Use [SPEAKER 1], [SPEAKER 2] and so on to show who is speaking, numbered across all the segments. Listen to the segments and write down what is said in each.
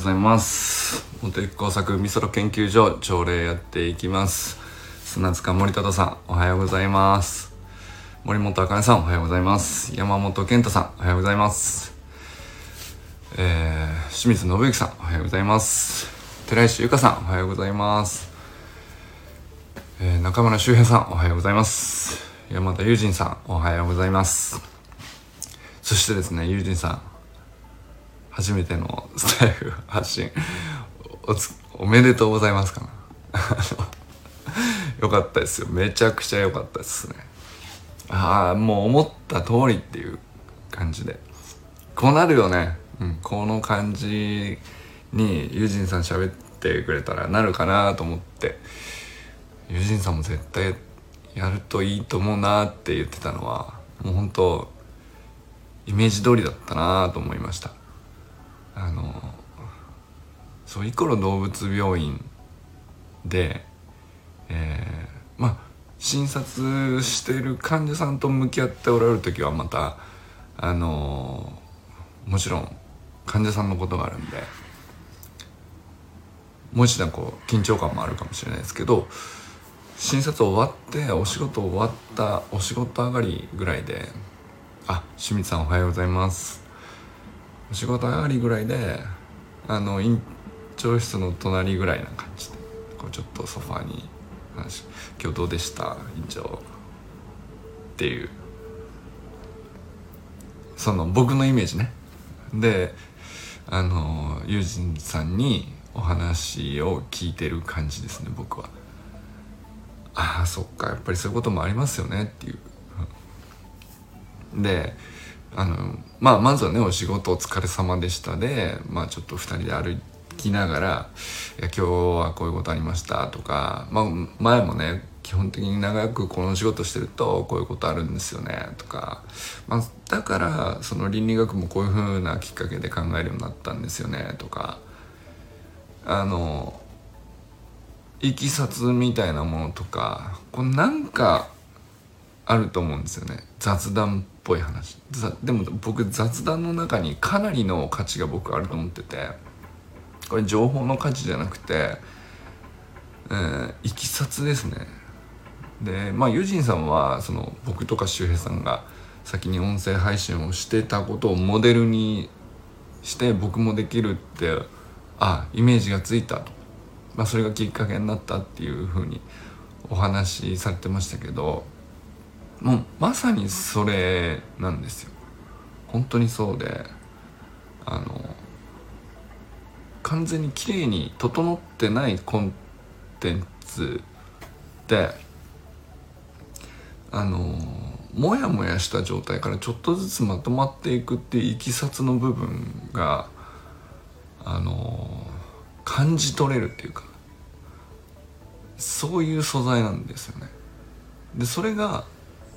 [SPEAKER 1] ございます。元一工作みそろ研究所朝礼やっていきます。砂塚森忠さんおはようございます。森本茜さんおはようございます。山本健太さんおはようございます。えー、清水信之さんおはようございます。寺石由香さんおはようございます。えー、中村修平さんおはようございます。山田友人さんおはようございます。そしてですね友人さん初めてのスタイフ発信おめでとうございますかな。よかったですよ。めちゃくちゃ良かったですね。ああもう思った通りっていう感じで。こうなるよね、うん、この感じにユージンさん喋ってくれたらなるかなと思って。ユージンさんも絶対やるといいと思うなって言ってたのはもう本当イメージ通りだったなと思いました。あのそうイコロ動物病院で、えー、まあ診察してる患者さんと向き合っておられる時はまたあのもちろん患者さんのことがあるんでもう一段こう緊張感もあるかもしれないですけど診察終わってお仕事終わったお仕事上がりぐらいで「あ清水さんおはようございます」仕事上がりぐらいであの院長室の隣ぐらいな感じでこうちょっとソファーに話「今日どうでした院長」っていう。その僕のイメージね。であの友人さんにお話を聞いてる感じですね僕はああそっか。やっぱりそういうこともありますよねっていう。であのまあまずはねお仕事お疲れ様でしたでまあちょっと2人で歩きながら「いや今日はこういうことありました」とか、まあ、前もね基本的に長くこの仕事してるとこういうことあるんですよねとか、まあ、だからその倫理学もこういうふうなきっかけで考えるようになったんですよねとかあのいきさつみたいなものとかこれなんかあると思うんですよね雑談っぽい話。でも僕雑談の中にかなりの価値が僕あると思ってて。これ情報の価値じゃなくて、えー、いきさつですね。でまあユジンさんはその僕とか周平さんが先に音声配信をしてたことをモデルにして僕もできるってあイメージがついたと、まあ、それがきっかけになったっていうふうにお話しされてましたけどもうまさにそれなんですよ本当にそうであの完全に綺麗に整ってないコンテンツであのモヤモヤした状態からちょっとずつまとまっていくっていういきさつの部分があの感じ取れるっていうかそういう素材なんですよね。でそれが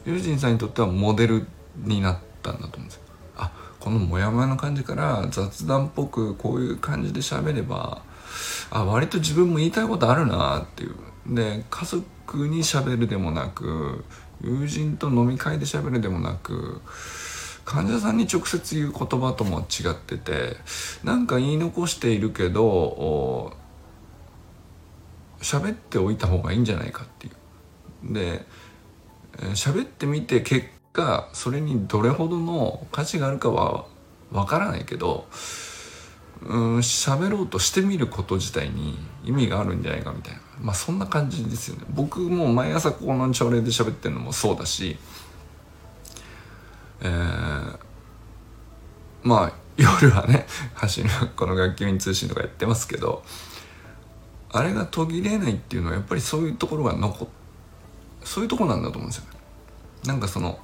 [SPEAKER 1] ユージンさんにとってはモデルになったんだと思うんですよ。あこのモヤモヤの感じから雑談っぽくこういう感じで喋ればあ割と自分も言いたいことあるなっていうで家族に喋るでもなく友人と飲み会で喋るでもなく患者さんに直接言う言葉とも違っててなんか言い残しているけど喋っておいた方がいいんじゃないかっていうで喋ってみて結果それにどれほどの価値があるかはわからないけどうん喋ろうとしてみること自体に意味があるんじゃないかみたいな。まあそんな感じですよね。僕も毎朝ここの朝礼で喋ってるのもそうだしえー、まあ夜はね橋のこの学級に通信とかやってますけどあれが途切れないっていうのはやっぱりそういうところが残ってそういうとこなんだと思うんですよね。なんかその、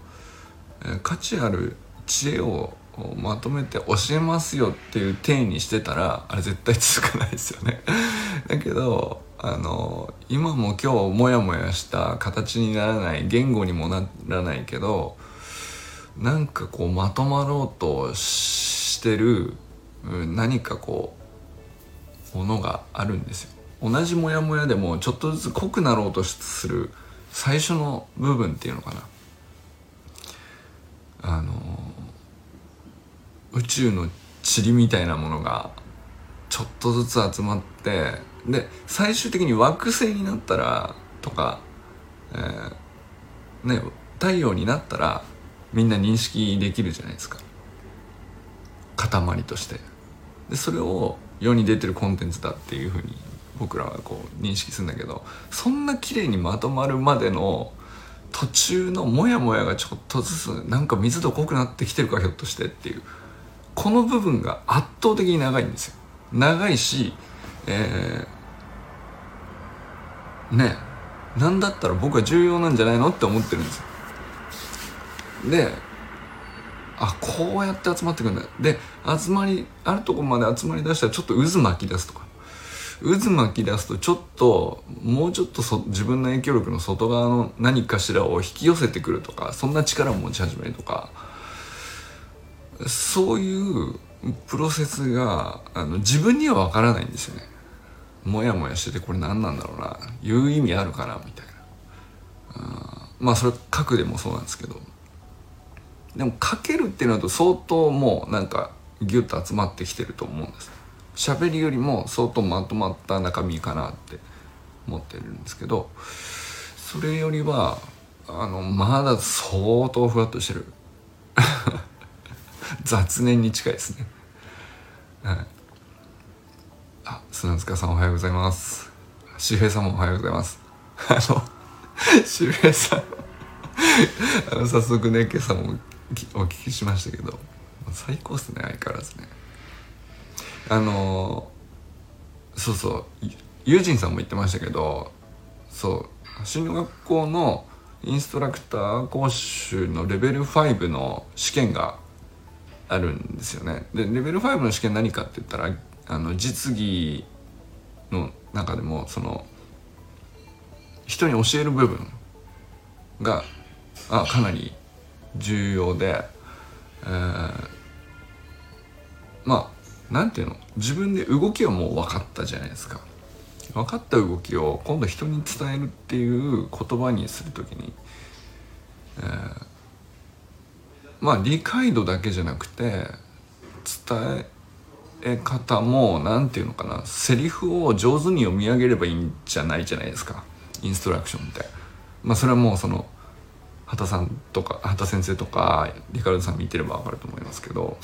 [SPEAKER 1] え、価値ある知恵をまとめて教えますよっていう体にしてたらあれ絶対続かないですよね。だけどあの今も今日モヤモヤした形にならない言語にもならないけどなんかこうまとまろうとしてる何かこうものがあるんですよ。同じモヤモヤでもちょっとずつ濃くなろうとする最初の部分っていうのかな。あの宇宙の塵みたいなものがちょっとずつ集まってで最終的に惑星になったらとか、えー、ね太陽になったらみんな認識できるじゃないですか。塊として。でそれを世に出てるコンテンツだっていうふうに僕らはこう認識するんだけどそんな綺麗にまとまるまでの途中のモヤモヤがちょっとずつなんか水度濃くなってきてるかひょっとしてっていうこの部分が圧倒的に長いんですよ。長いしえー、ねなんだったら僕は重要なんじゃないのって思ってるんですよ。であこうやって集まってくんだ。で集まりあるとこまで集まりだしたらちょっと渦巻き出すとか。渦巻き出すとちょっともうちょっと自分の影響力の外側の何かしらを引き寄せてくるとかそんな力を持ち始めるとかそういうプロセスがあの自分には分からないんですよね。モヤモヤしててこれ何なんだろうな言う意味あるかなみたいな。あまあそれ書くでもそうなんですけど。でも書けるっていうのと相当もうなんかギュッと集まってきてると思うんです。喋りよりも相当まとまった中身かなって思ってるんですけどそれよりはあのまだ相当ふわっとしてる。雑念に近いですね。はい。あ砂塚さんおはようございます。周平さんもおはようございます。あの周平さん。あの早速ね今朝もお聞きしましたけど最高っすね相変わらずね。あのそうそうユージンさんも言ってましたけどそう進路学校のインストラクター講習のレベル5の試験があるんですよね。でレベル5の試験何かって言ったらあの実技の中でもその人に教える部分があかなり重要で、えー、まあなんていうの？自分で動きはもう分かったじゃないですか。分かった動きを今度人に伝えるっていう言葉にする時に、えー、まあ理解度だけじゃなくて伝え方も何て言うのかな？セリフを上手に読み上げればいいんじゃないじゃないですか。インストラクションって。まあそれはもうその畑さんとか畑先生とかリカルドさん見てれば分かると思いますけど。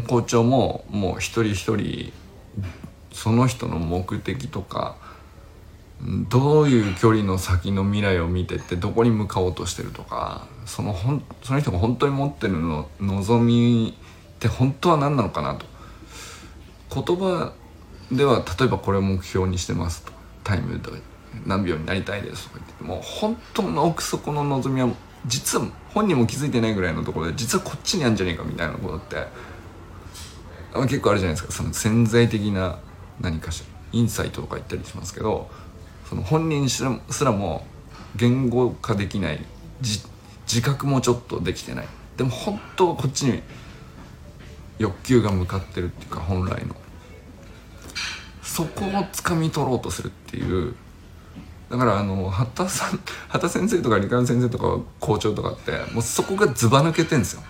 [SPEAKER 1] 校長ももう一人一人その人の目的とかどういう距離の先の未来を見てってどこに向かおうとしてるとかそのほんその人が本当に持ってるの望みって本当は何なのかなと。言葉では例えばこれを目標にしてますと。タイムとか何秒になりたいですとか言ってもう本当の奥底の望みは実は本人も気づいてないぐらいのところで実はこっちにあるんじゃねえかみたいなことって結構あるじゃないですか。その潜在的な何かしら。インサイトとか言ったりしますけどその本人すらも言語化できない。自覚もちょっとできてない。でも本当はこっちに欲求が向かってるっていうか本来の。そこを掴み取ろうとするっていう。だからあの畑さん畑先生とか理科の先生とか校長とかってもうそこがずば抜けてんですよ。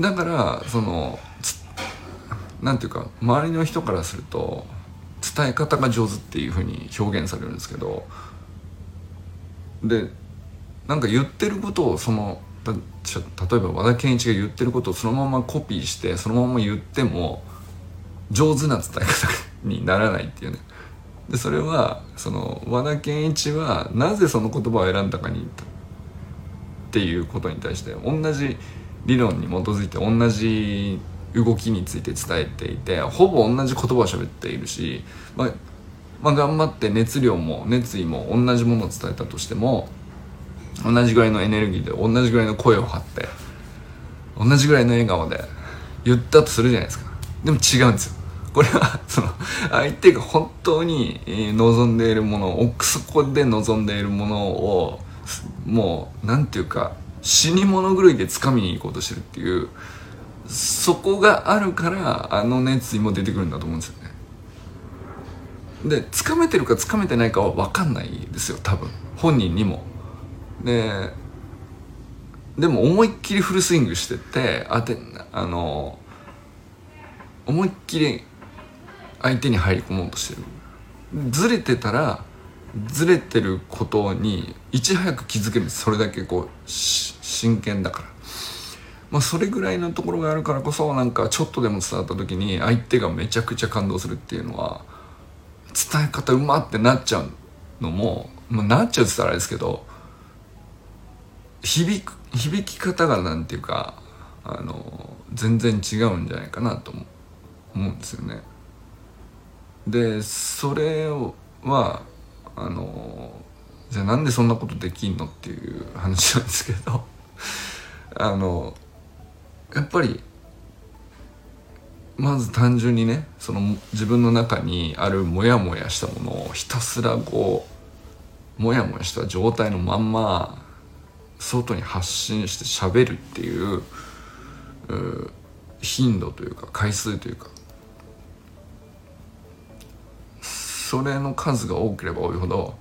[SPEAKER 1] だからそのなんていうか周りの人からすると伝え方が上手っていうふうに表現されるんですけどでなんか言ってることをその例えば和田健一が言ってることをそのままコピーしてそのまま言っても上手な伝え方にならないっていうね。でそれはその和田健一はなぜその言葉を選んだかにっていうことに対して同じ理論に基づいて同じ動きについて伝えていてほぼ同じ言葉を喋っているし、まあ、まあ、頑張って熱量も熱意も同じものを伝えたとしても同じぐらいのエネルギーで同じぐらいの声を張って同じぐらいの笑顔で言ったとするじゃないですか。でも違うんですよ。これはその相手が本当に望んでいるもの奥底で望んでいるものをもう何て言うか死に物狂いで掴みに行こうとしてるっていうそこがあるからあの熱意も出てくるんだと思うんですよね。で掴めてるか掴めてないかは分かんないですよ多分。本人にも。ででも思いっきりフルスイングしてて当てあの思いっきり相手に入り込もうとしてる。ずれてたらずれてることにいち早く気づけるそれだけこう真剣だからまあそれぐらいのところがあるからこそなんかちょっとでも伝わった時に相手がめちゃくちゃ感動するっていうのは伝え方うまってなっちゃうのも、まあ、なっちゃうって言ったらあれですけど響く響き方がなんていうかあの全然違うんじゃないかなと思うんですよね。でそれはあのじゃあなんでそんなことできんのっていう話なんですけど。あのやっぱりまず単純にねその自分の中にあるモヤモヤしたものをひたすらこうモヤモヤした状態のまんま外に発信して喋るっていう頻度というか回数というかそれの数が多ければ多いほど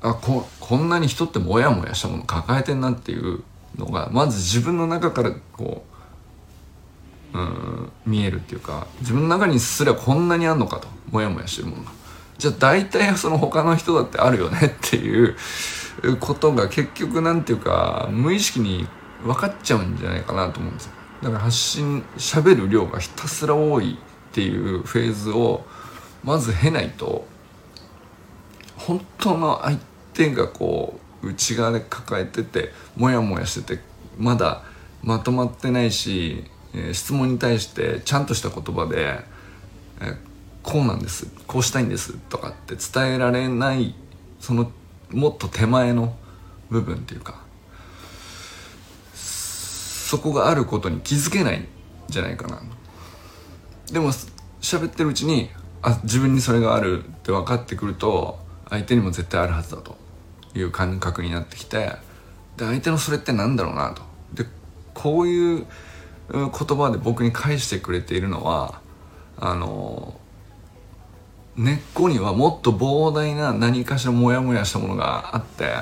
[SPEAKER 1] あここんなに人ってモヤモヤしたもの抱えてんなっていうのがまず自分の中からこううん見えるっていうか自分の中にすらこんなにあんのかとモヤモヤしてるものが。じゃあ大体その他の人だってあるよねっていうことが結局なんていうか無意識に分かっちゃうんじゃないかなと思うんですよ。だから発信喋る量がひたすら多いっていうフェーズをまず経ないと本当の相手がこう内側で抱えててモヤモヤしててまだまとまってないし、えー、質問に対してちゃんとした言葉で、えー、こうなんですこうしたいんですとかって伝えられないそのもっと手前の部分っていうかそこがあることに気づけないんじゃないかな。でも喋ってるうちにあ自分にそれがあるって分かってくると相手にも絶対あるはずだという感覚になってきてで相手のそれって何だろうなとでこういう言葉で僕に返してくれているのはあの根っこにはもっと膨大な何かしらモヤモヤしたものがあって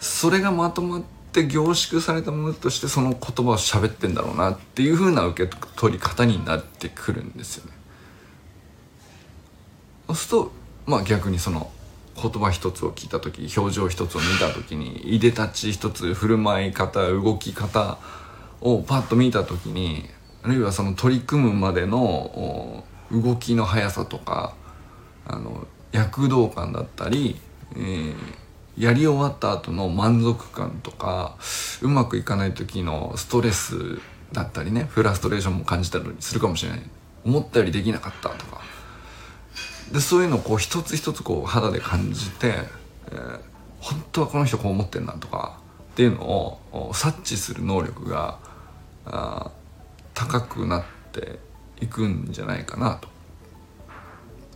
[SPEAKER 1] それがまとまって凝縮されたものとしてその言葉を喋ってんだろうなっていう風な受け取り方になってくるんですよね。そうすとまあ逆にその言葉一つを聞いた時表情一つを見た時にいでたち一つ振る舞い方動き方をパッと見た時にあるいはその取り組むまでの動きの速さとかあの躍動感だったり、えー、やり終わった後の満足感とかうまくいかない時のストレスだったりねフラストレーションも感じたりするかもしれない。思ったよりできなかったとか。でそういうのをこう一つ一つこう肌で感じて、えー、本当はこの人こう思ってんなとかっていうのを察知する能力があ高くなっていくんじゃないかなと。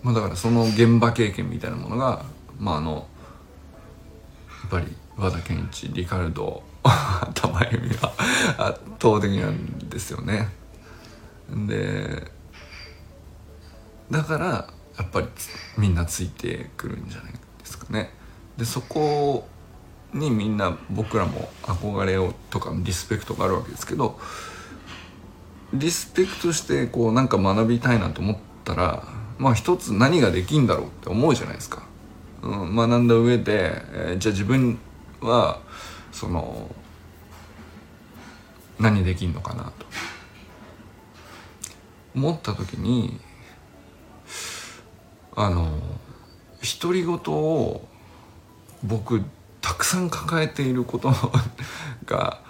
[SPEAKER 1] まあ、だからその現場経験みたいなものが、まあ、あのやっぱり和田健一リカルド 玉由美は圧倒的なんですよね。でだからやっぱりみんなついてくるんじゃないですかね。でそこにみんな僕らも憧れをとかリスペクトがあるわけですけどリスペクトしてこうなんか学びたいなと思ったらまあ一つ何ができんだろうって思うじゃないですか。うん、学んだ上で、えー、じゃあ自分はその何できんのかなと思った時にあの独り言を僕たくさん抱えていること が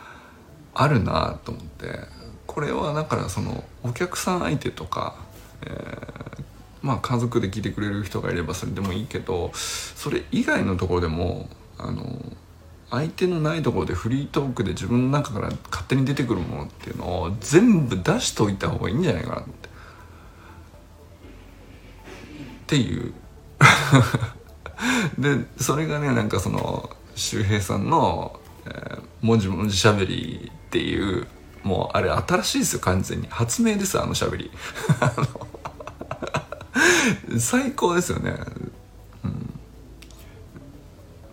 [SPEAKER 1] あるなと思ってこれはだからそのお客さん相手とか、えー、まあ家族で聞いてくれる人がいればそれでもいいけどそれ以外のところでもあの相手のないところでフリートークで自分の中から勝手に出てくるものっていうのを全部出しといた方がいいんじゃないかなって。っていう。でそれがねなんかその周平さんの、えー、文字文字しゃべりっていうもうあれ新しいですよ完全に。発明ですあのしゃべり。最高ですよね、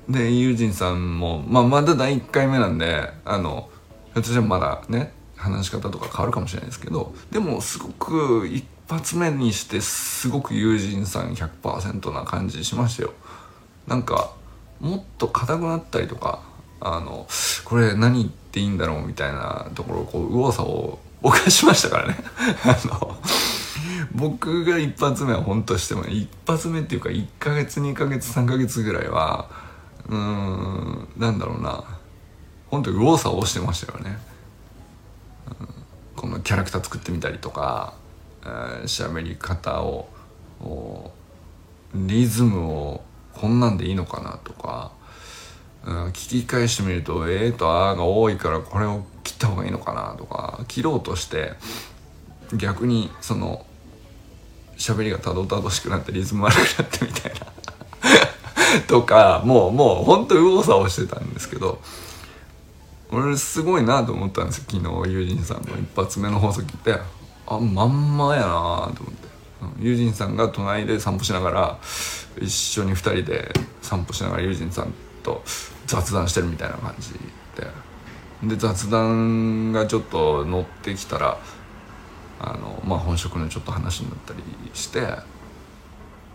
[SPEAKER 1] うん、でユージンさんも、まあ、まだ第1回目なんであの私はまだね話し方とか変わるかもしれないですけどでもすごく一発目にしてすごく友人さん100%な感じしましたよ。なんかもっと硬くなったりとかあのこれ何言っていいんだろうみたいなところをこう右往左往犯しましたからね。あの僕が一発目は本としても一発目っていうか1ヶ月2ヶ月3ヶ月ぐらいはうーんなんだろうな。本当に右往左往してましたよね、うん、このキャラクター作ってみたりとか。喋、えー、り方をリズムをこんなんでいいのかなとか、うん、聞き返してみると「えー」と「あ」が多いからこれを切った方がいいのかなとか切ろうとして逆にその喋りがたどたどしくなってリズム悪くなってみたいな とかもうもうほんと右往左往してたんですけど俺すごいなと思ったんですよ昨日友人さんの一発目の放送聞いてあまんまやなと思って。友人さんが隣で散歩しながら一緒に2人で散歩しながら友人さんと雑談してるみたいな感じで。で雑談がちょっと乗ってきたらあの、まあ、本職のちょっと話になったりして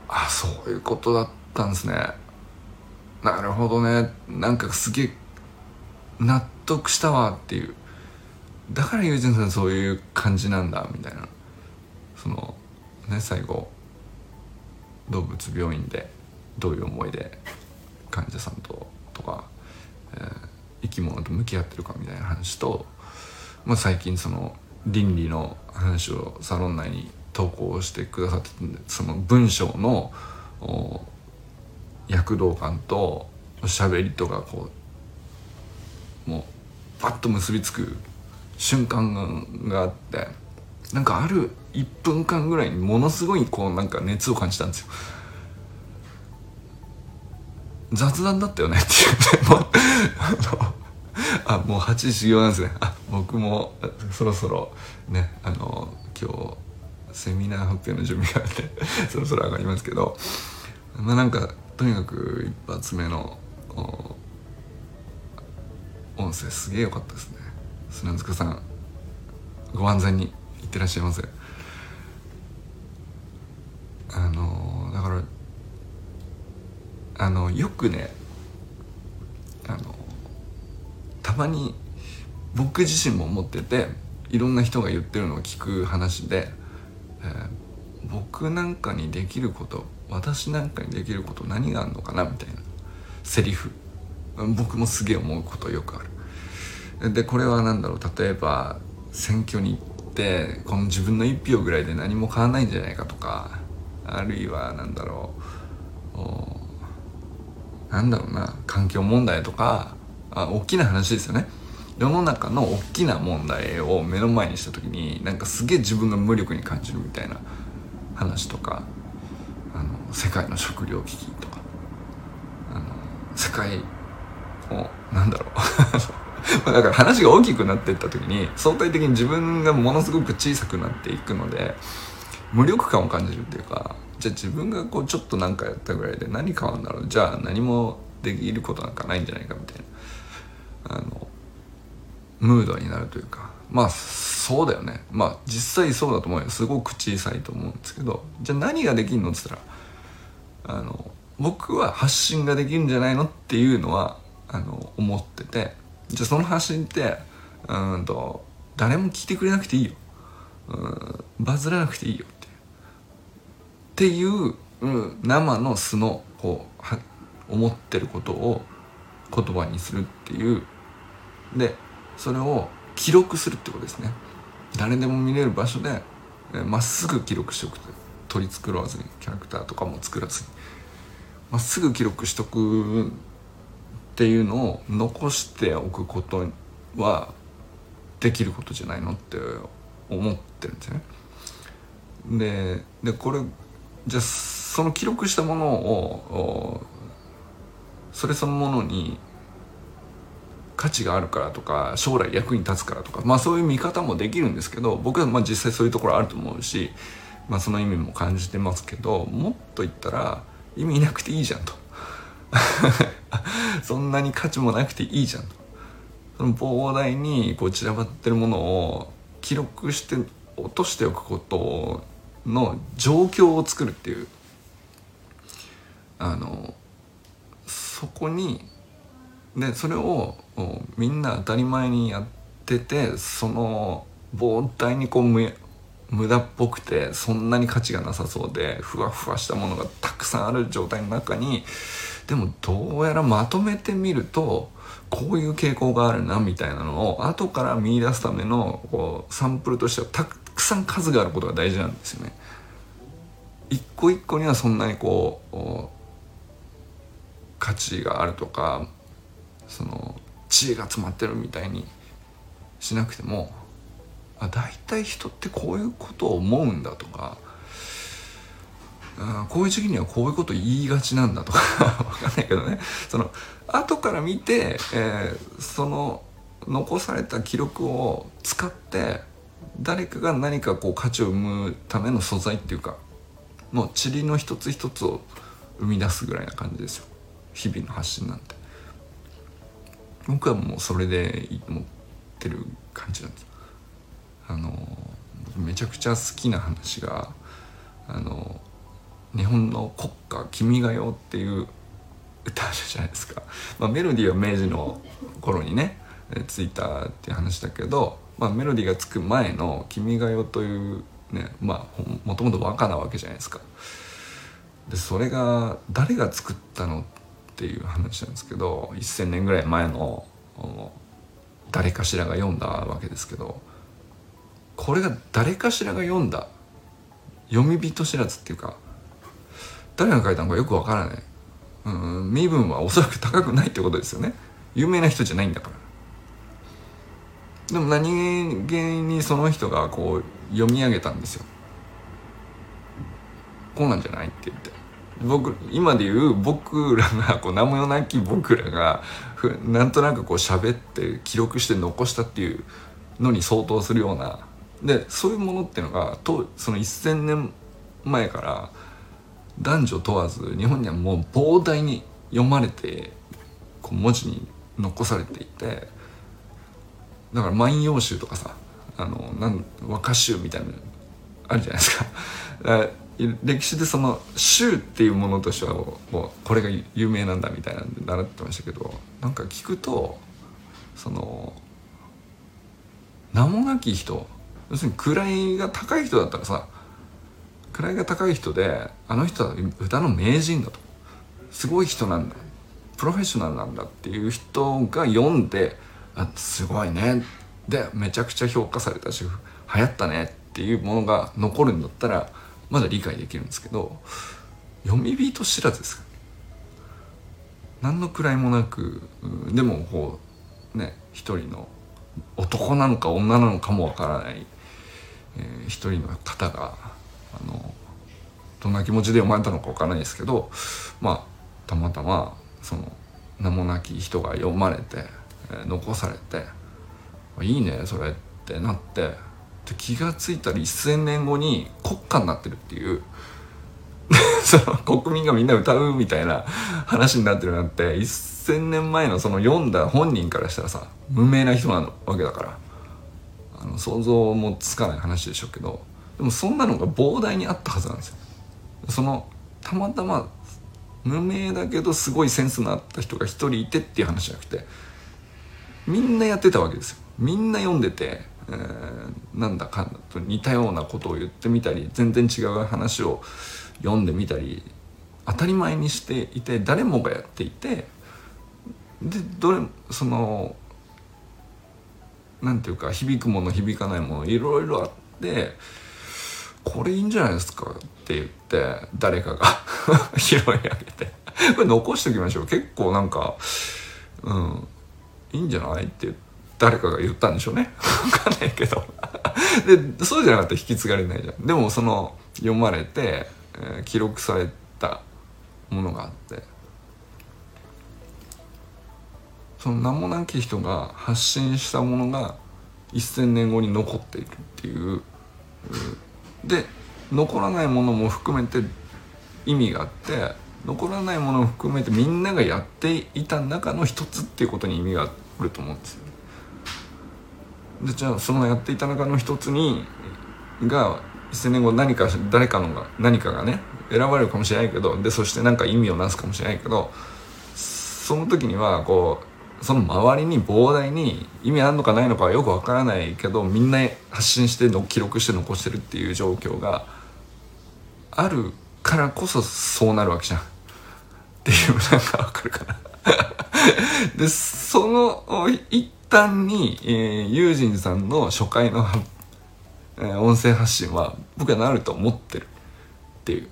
[SPEAKER 1] あそういうことだったんですね。なるほどね。なんかすげえ納得したわっていう。だから友人さんそういう感じなんだみたいな。そのね最後動物病院でどういう思いで患者さんととか、えー、生き物と向き合ってるかみたいな話と、まあ、最近その倫理の話をサロン内に投稿してくださってんでその文章の躍動感と喋りとかこうもうパッと結びつく瞬間があってなんかある1分間ぐらいにものすごいこうなんか熱を感じたんですよ。雑談だったよねっていうあもう8時修行なんですね。あ僕もそろそろねあの今日セミナー発表の準備があってそろそろ上がりますけどまあなんかとにかく一発目の音声すげえ良かったですね。砂塚さんご安全にいってらっしゃいませあのだからあのよくねあのたまに僕自身も思ってていろんな人が言ってるのを聞く話で、えー、僕なんかにできること私なんかにできること何があるのかなみたいなセリフ。僕もすげえ思うことよくある。でこれは何だろう。例えば選挙に行ってこの自分の一票ぐらいで何も変わんないんじゃないかとかあるいは何だろう。なんだろうな。環境問題とかあ大きな話ですよね。世の中の大きな問題を目の前にした時になんかすげえ自分が無力に感じるみたいな話とかあの世界の食糧危機とかあの世界をなんだろう。まだから話が大きくなっていった時に相対的に自分がものすごく小さくなっていくので無力感を感じるっていうかじゃあ自分がこうちょっと何かやったぐらいで何変わるんだろうじゃあ何もできることなんかないんじゃないかみたいなあのムードになるというかまあそうだよね。まあ実際そうだと思うよ。すごく小さいと思うんですけどじゃあ何ができんのっつったらあの僕は発信ができるんじゃないのっていうのはあの思っててじゃあその発信ってうんと誰も聞いてくれなくていいよ。うんバズらなくていいよって。いう、うん、生の素のこうは思ってることを言葉にするっていう。でそれを記録するってことですね。誰でも見れる場所でまっすぐ記録しておく。取り繕わずにキャラクターとかも作らずに。まっすぐ記録しとくっていうのを残しておくことはできることじゃないのって思ってるんですよね。ででこれじゃあその記録したものをそれそのものに価値があるからとか将来役に立つからとかまあそういう見方もできるんですけど僕はまあ実際そういうところあると思うし、まあ、その意味も感じてますけどもっと言ったら意味なくていいじゃんと そんなに価値もなくていいじゃんと。その膨大にこう散らばってるものを記録して落としておくことの状況を作るっていう。あのそこにでそれをみんな当たり前にやっててその膨大にこう無無駄っぽくてそんなに価値がなさそうでふわふわしたものがたくさんある状態の中にでもどうやらまとめてみるとこういう傾向があるなみたいなのを後から見出すためのこうサンプルとしてはたくさん数があることが大事なんですよね。一個一個にはそんなにこう価値があるとかその知恵が詰まってるみたいにしなくてもあ大体人ってこういうことを思うんだとかあこういう時期にはこういうこと言いがちなんだとか 分かんないけどね。その後から見て、えー、その残された記録を使って誰かが何かこう価値を生むための素材っていうかもう塵の一つ一つを生み出すぐらいな感じですよ。日々の発信なんて。僕はもうそれでい持ってる感じなんです。あのめちゃくちゃ好きな話があの日本の国歌「君が代」っていう歌あるじゃないですか、まあ、メロディーは明治の頃にねついたっていう話だけど、まあ、メロディーがつく前の「君が代」というねまあもともと和歌なわけじゃないですか。でそれが誰が作ったのっていう話なんですけど1,000年ぐらい前の誰かしらが読んだわけですけどこれが誰かしらが読んだ読み人知らずっていうか誰が書いたのかよくわからない、うん、身分はおそらく高くないってことですよね。有名な人じゃないんだから。でも何気にその人がこう読み上げたんですよ。こうなんじゃないって言って。僕今で言う僕らがこう名もなき僕らがなんとなくこう喋って記録して残したっていうのに相当するような。でそういうものっていうのがとその1,000年前から男女問わず日本にはもう膨大に読まれてこう文字に残されていてだから「万葉集」とかさあのなん和歌集みたいなのあるじゃないですか。歴史でその州っていうものとしてはもうこれが有名なんだみたいなんで習ってましたけどなんか聞くとその名もなき人要するに位が高い人だったらさ位が高い人であの人は歌の名人だと。すごい人なんだ。プロフェッショナルなんだっていう人が読んであすごいね。でめちゃくちゃ評価されたし流行ったねっていうものが残るんだったらまだ理解できるんですけど読み人知らずです何の位もなくでもこうね一人の男なのか女なのかもわからない、えー、一人の方があのどんな気持ちで読まれたのかわからないですけどまあたまたまその名もなき人が読まれて、えー、残されて「いいねそれ」ってなってで気が付いたら1,000年後に国歌になってるっていう その国民がみんな歌うみたいな話になってるなんて1,000年前のその読んだ本人からしたらさ無名な人なわけだからあの想像もつかない話でしょうけどでもそんなのが膨大にあったはずなんですよ。そのたまたま無名だけどすごいセンスのあった人が一人いてっていう話じゃなくてみんなやってたわけですよ。みんな読んでてえー、なんだかんだと似たようなことを言ってみたり全然違う話を読んでみたり当たり前にしていて誰もがやっていてでどれそのなんていうか響くもの響かないものいろいろあってこれいいんじゃないですかって言って誰かが 拾い上げて。これ残しておきましょう。結構なんかうんいいんじゃないって誰かが言ったんでしょうね。分かんないけど。でそうじゃなかったら引き継がれないじゃん。でもその読まれて、えー、記録されたものがあって。その名もなき人が発信したものが1,000年後に残っているっていうで残らないものも含めて意味があって残らないものを含めてみんながやっていた中の一つっていうことに意味があると思うんですよ。でじゃあそのやっていた中の一つにが1000年後何か誰かのが何かがね選ばれるかもしれないけどでそして何か意味をなすかもしれないけどその時にはこうその周りに膨大に意味あるのかないのかはよくわからないけどみんな発信しての記録して残してるっていう状況があるからこそそうなるわけじゃん。っていうなんかわかるかな。でその一端に、えー、ユージンさんの初回の、えー、音声発信は僕はなると思ってるっていう。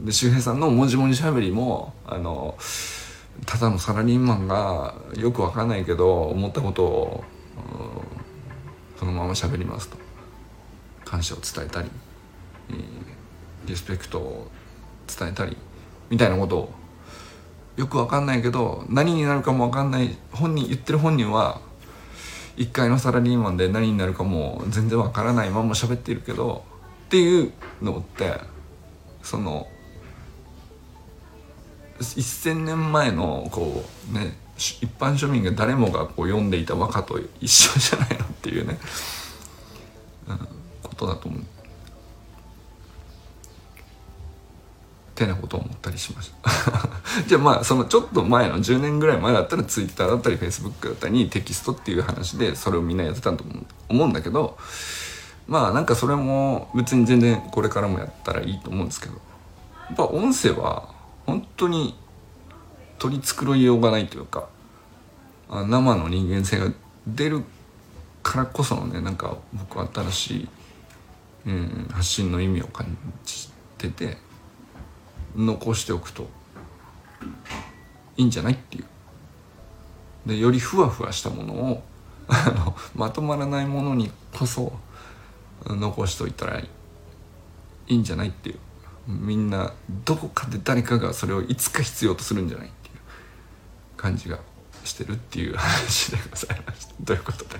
[SPEAKER 1] で周平さんのもじもじしゃべりもあのただのサラリーマンがよくわかんないけど思ったことをそのまま喋りますと感謝を伝えたり、リスペクトを伝えたりみたいなことをよくわかんないけど何になるかもわかんない本人言ってる本人は1階のサラリーマンで何になるかも全然わからないまま喋っているけどっていうのってその1,000年前のこうね一般庶民が誰もがこう読んでいた和歌と一緒じゃないのっていうね、うん、ことだと思う。ってなことを思ったりしました じゃあまあそのちょっと前の10年ぐらい前だったら Twitter だったり Facebook だったりテキストっていう話でそれをみんなやってたと思うんだけどまあなんかそれも別に全然これからもやったらいいと思うんですけどやっぱ音声は本当に取り繕いようがないというか生の人間性が出るからこそのねなんか僕は新しい、うん、発信の意味を感じてて残しておくといいんじゃないっていう。でよりふわふわしたものを あのまとまらないものにこそ残しといたらいいんじゃないっていう。みんなどこかで誰かがそれをいつか必要とするんじゃないっていう感じがしてるっていう話でございました。ということで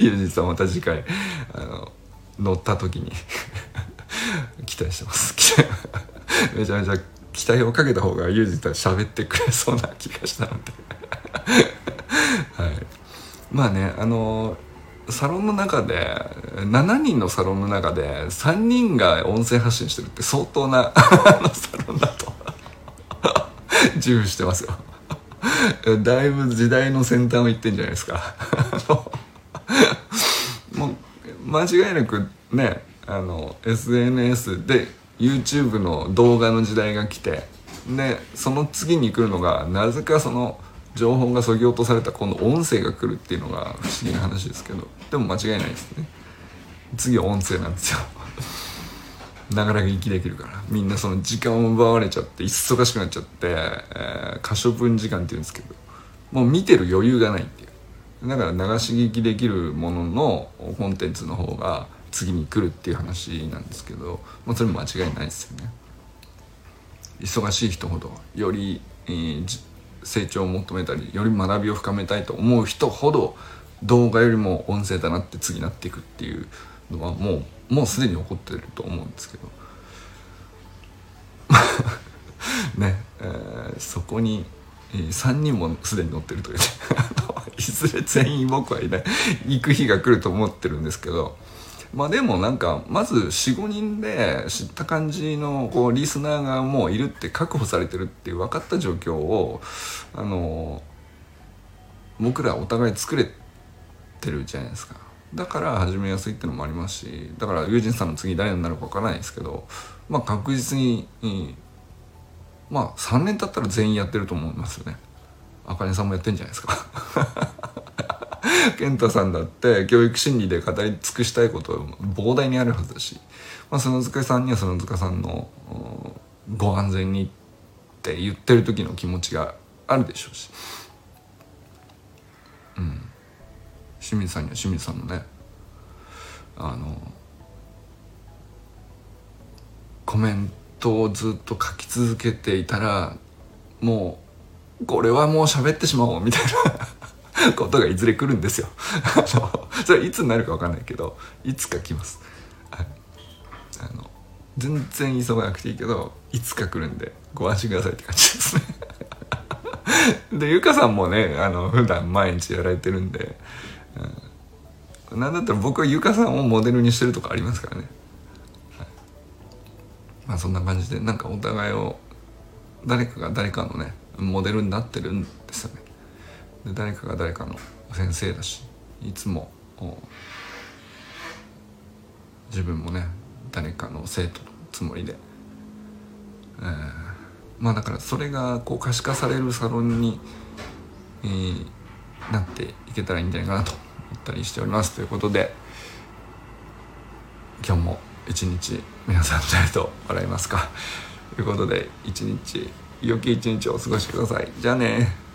[SPEAKER 1] ゆうじさんまた次回あの乗った時に 期待してます。めちゃめちゃ期待をかけた方がユージとは喋ってくれそうな気がしたので。はい。まあねあのサロンの中で7人のサロンの中で3人が音声発信してるって相当な サロンだと。自負してますよ。だいぶ時代の先端を言ってんじゃないですか。もう間違いなくねあの SNS で YouTube の動画の時代が来てでその次に来るのがなぜかその情報がそぎ落とされた今度音声が来るっていうのが不思議な話ですけどでも間違いないですね。次は音声なんですよ。ながら聞きできるから。みんなその時間を奪われちゃって忙しくなっちゃって、えー、可処分時間っていうんですけどもう見てる余裕がないっていう。だから流し聞きできるもののコンテンツの方が次に来るっていう話なんですけど、まあ、それも間違いないですよね。忙しい人ほどより、えー、成長を求めたりより学びを深めたいと思う人ほど動画よりも音声だなって次なっていくっていうのはもうもうすでに起こってると思うんですけど。ね、えー、そこに、えー、3人もすでに乗ってるというねいずれ全員僕はいない。行く日が来ると思ってるんですけど。まあでもなんかまず45人で知った感じのこうリスナーがもういるって確保されてるっていう分かった状況をあの僕らお互い作れてるじゃないですか。だから始めやすいっていうのもありますしだから友人さんの次誰になるか分からないですけどまあ確実にまあ3年経ったら全員やってると思いますよね。あかねさんもやってんじゃないですか。健太さんだって教育心理で語り尽くしたいこと膨大にあるはずだし、まあ、園塚さんには園塚さんのご安全にって言ってる時の気持ちがあるでしょうし、うん、清水さんには清水さんのねあのコメントをずっと書き続けていたらもうこれはもう喋ってしまおうみたいな。ことがいずれ来るんですよ。それはいつになるか分かんないけどいつか来ます、あの全然急がなくていいけどいつか来るんでご安心くださいって感じですね。でゆかさんもねあの普段毎日やられてるんで、なんだったら僕はゆかさんをモデルにしてるとかありますからね、はい、まあそんな感じでなんかお互いを誰かが誰かのねモデルになってるんですよね。で誰かが誰かの先生だしいつも自分もね誰かの生徒のつもりで、えー、まあだからそれがこう可視化されるサロンに、えー、なっていけたらいいんじゃないかなと思ったりしております。ということで今日も一日皆さん誰と笑いますか。ということで一日良き一日をお過ごしください。じゃあね